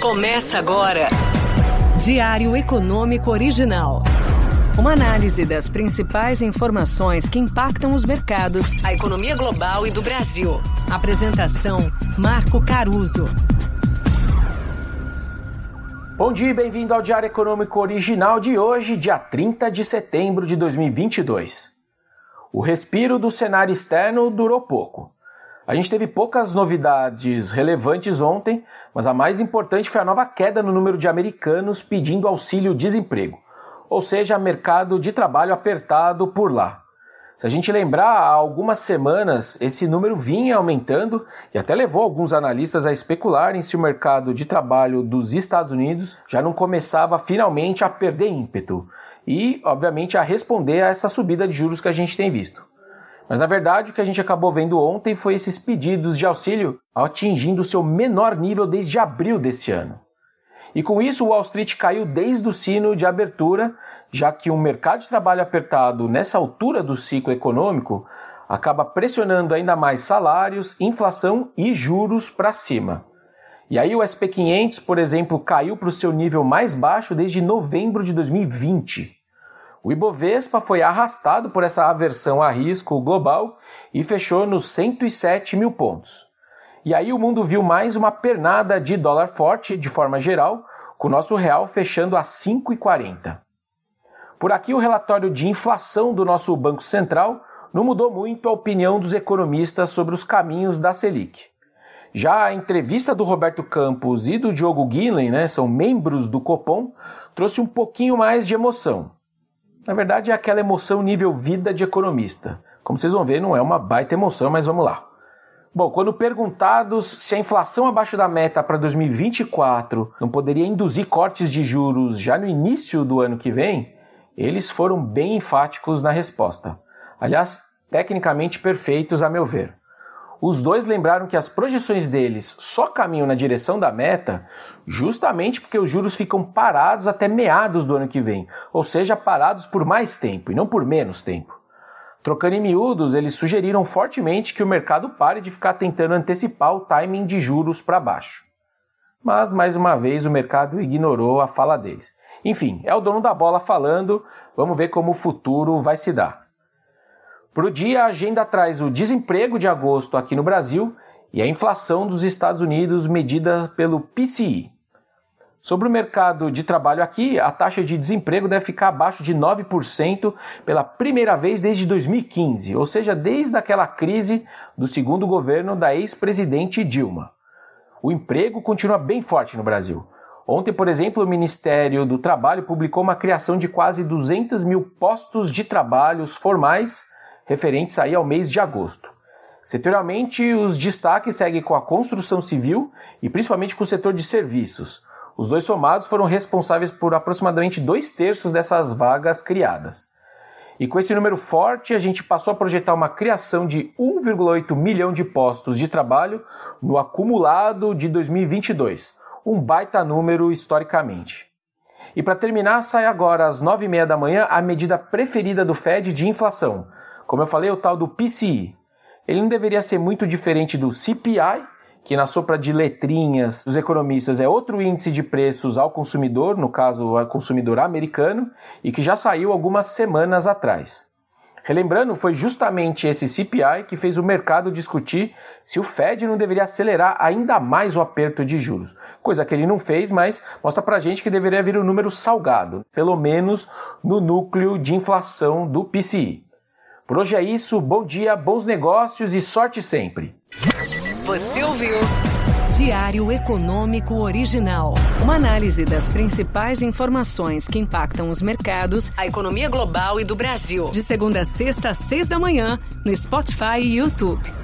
Começa agora. Diário Econômico Original. Uma análise das principais informações que impactam os mercados, a economia global e do Brasil. Apresentação: Marco Caruso. Bom dia e bem-vindo ao Diário Econômico Original de hoje, dia 30 de setembro de 2022. O respiro do cenário externo durou pouco. A gente teve poucas novidades relevantes ontem, mas a mais importante foi a nova queda no número de americanos pedindo auxílio-desemprego, ou seja, mercado de trabalho apertado por lá. Se a gente lembrar, há algumas semanas esse número vinha aumentando e até levou alguns analistas a especularem se o mercado de trabalho dos Estados Unidos já não começava finalmente a perder ímpeto e, obviamente, a responder a essa subida de juros que a gente tem visto. Mas na verdade o que a gente acabou vendo ontem foi esses pedidos de auxílio atingindo seu menor nível desde abril desse ano. E com isso o Wall Street caiu desde o sino de abertura, já que um mercado de trabalho apertado nessa altura do ciclo econômico acaba pressionando ainda mais salários, inflação e juros para cima. E aí o SP500, por exemplo, caiu para o seu nível mais baixo desde novembro de 2020. O Ibovespa foi arrastado por essa aversão a risco global e fechou nos 107 mil pontos. E aí o mundo viu mais uma pernada de dólar forte de forma geral, com o nosso real fechando a 5,40. Por aqui o relatório de inflação do nosso Banco Central não mudou muito a opinião dos economistas sobre os caminhos da Selic. Já a entrevista do Roberto Campos e do Diogo Guinlen, né, são membros do Copom, trouxe um pouquinho mais de emoção. Na verdade, é aquela emoção nível vida de economista. Como vocês vão ver, não é uma baita emoção, mas vamos lá. Bom, quando perguntados se a inflação abaixo da meta para 2024 não poderia induzir cortes de juros já no início do ano que vem, eles foram bem enfáticos na resposta. Aliás, tecnicamente perfeitos a meu ver. Os dois lembraram que as projeções deles só caminham na direção da meta justamente porque os juros ficam parados até meados do ano que vem, ou seja, parados por mais tempo e não por menos tempo. Trocando em miúdos, eles sugeriram fortemente que o mercado pare de ficar tentando antecipar o timing de juros para baixo. Mas, mais uma vez, o mercado ignorou a fala deles. Enfim, é o dono da bola falando, vamos ver como o futuro vai se dar. Para o dia, a agenda traz o desemprego de agosto aqui no Brasil e a inflação dos Estados Unidos medida pelo PCI. Sobre o mercado de trabalho aqui, a taxa de desemprego deve ficar abaixo de 9% pela primeira vez desde 2015, ou seja, desde aquela crise do segundo governo da ex-presidente Dilma. O emprego continua bem forte no Brasil. Ontem, por exemplo, o Ministério do Trabalho publicou uma criação de quase 200 mil postos de trabalhos formais referentes aí ao mês de agosto. Setorialmente, os destaques seguem com a construção civil e principalmente com o setor de serviços. Os dois somados foram responsáveis por aproximadamente dois terços dessas vagas criadas. E com esse número forte, a gente passou a projetar uma criação de 1,8 milhão de postos de trabalho no acumulado de 2022, um baita número historicamente. E para terminar, sai agora às 9h30 da manhã a medida preferida do Fed de inflação, como eu falei, o tal do PCI. Ele não deveria ser muito diferente do CPI, que na sopa de letrinhas dos economistas é outro índice de preços ao consumidor, no caso, ao consumidor americano, e que já saiu algumas semanas atrás. Relembrando, foi justamente esse CPI que fez o mercado discutir se o Fed não deveria acelerar ainda mais o aperto de juros. Coisa que ele não fez, mas mostra pra gente que deveria vir um número salgado, pelo menos no núcleo de inflação do PCI. Por hoje é isso, bom dia, bons negócios e sorte sempre. Você ouviu? Diário Econômico Original. Uma análise das principais informações que impactam os mercados, a economia global e do Brasil. De segunda a sexta, às seis da manhã, no Spotify e YouTube.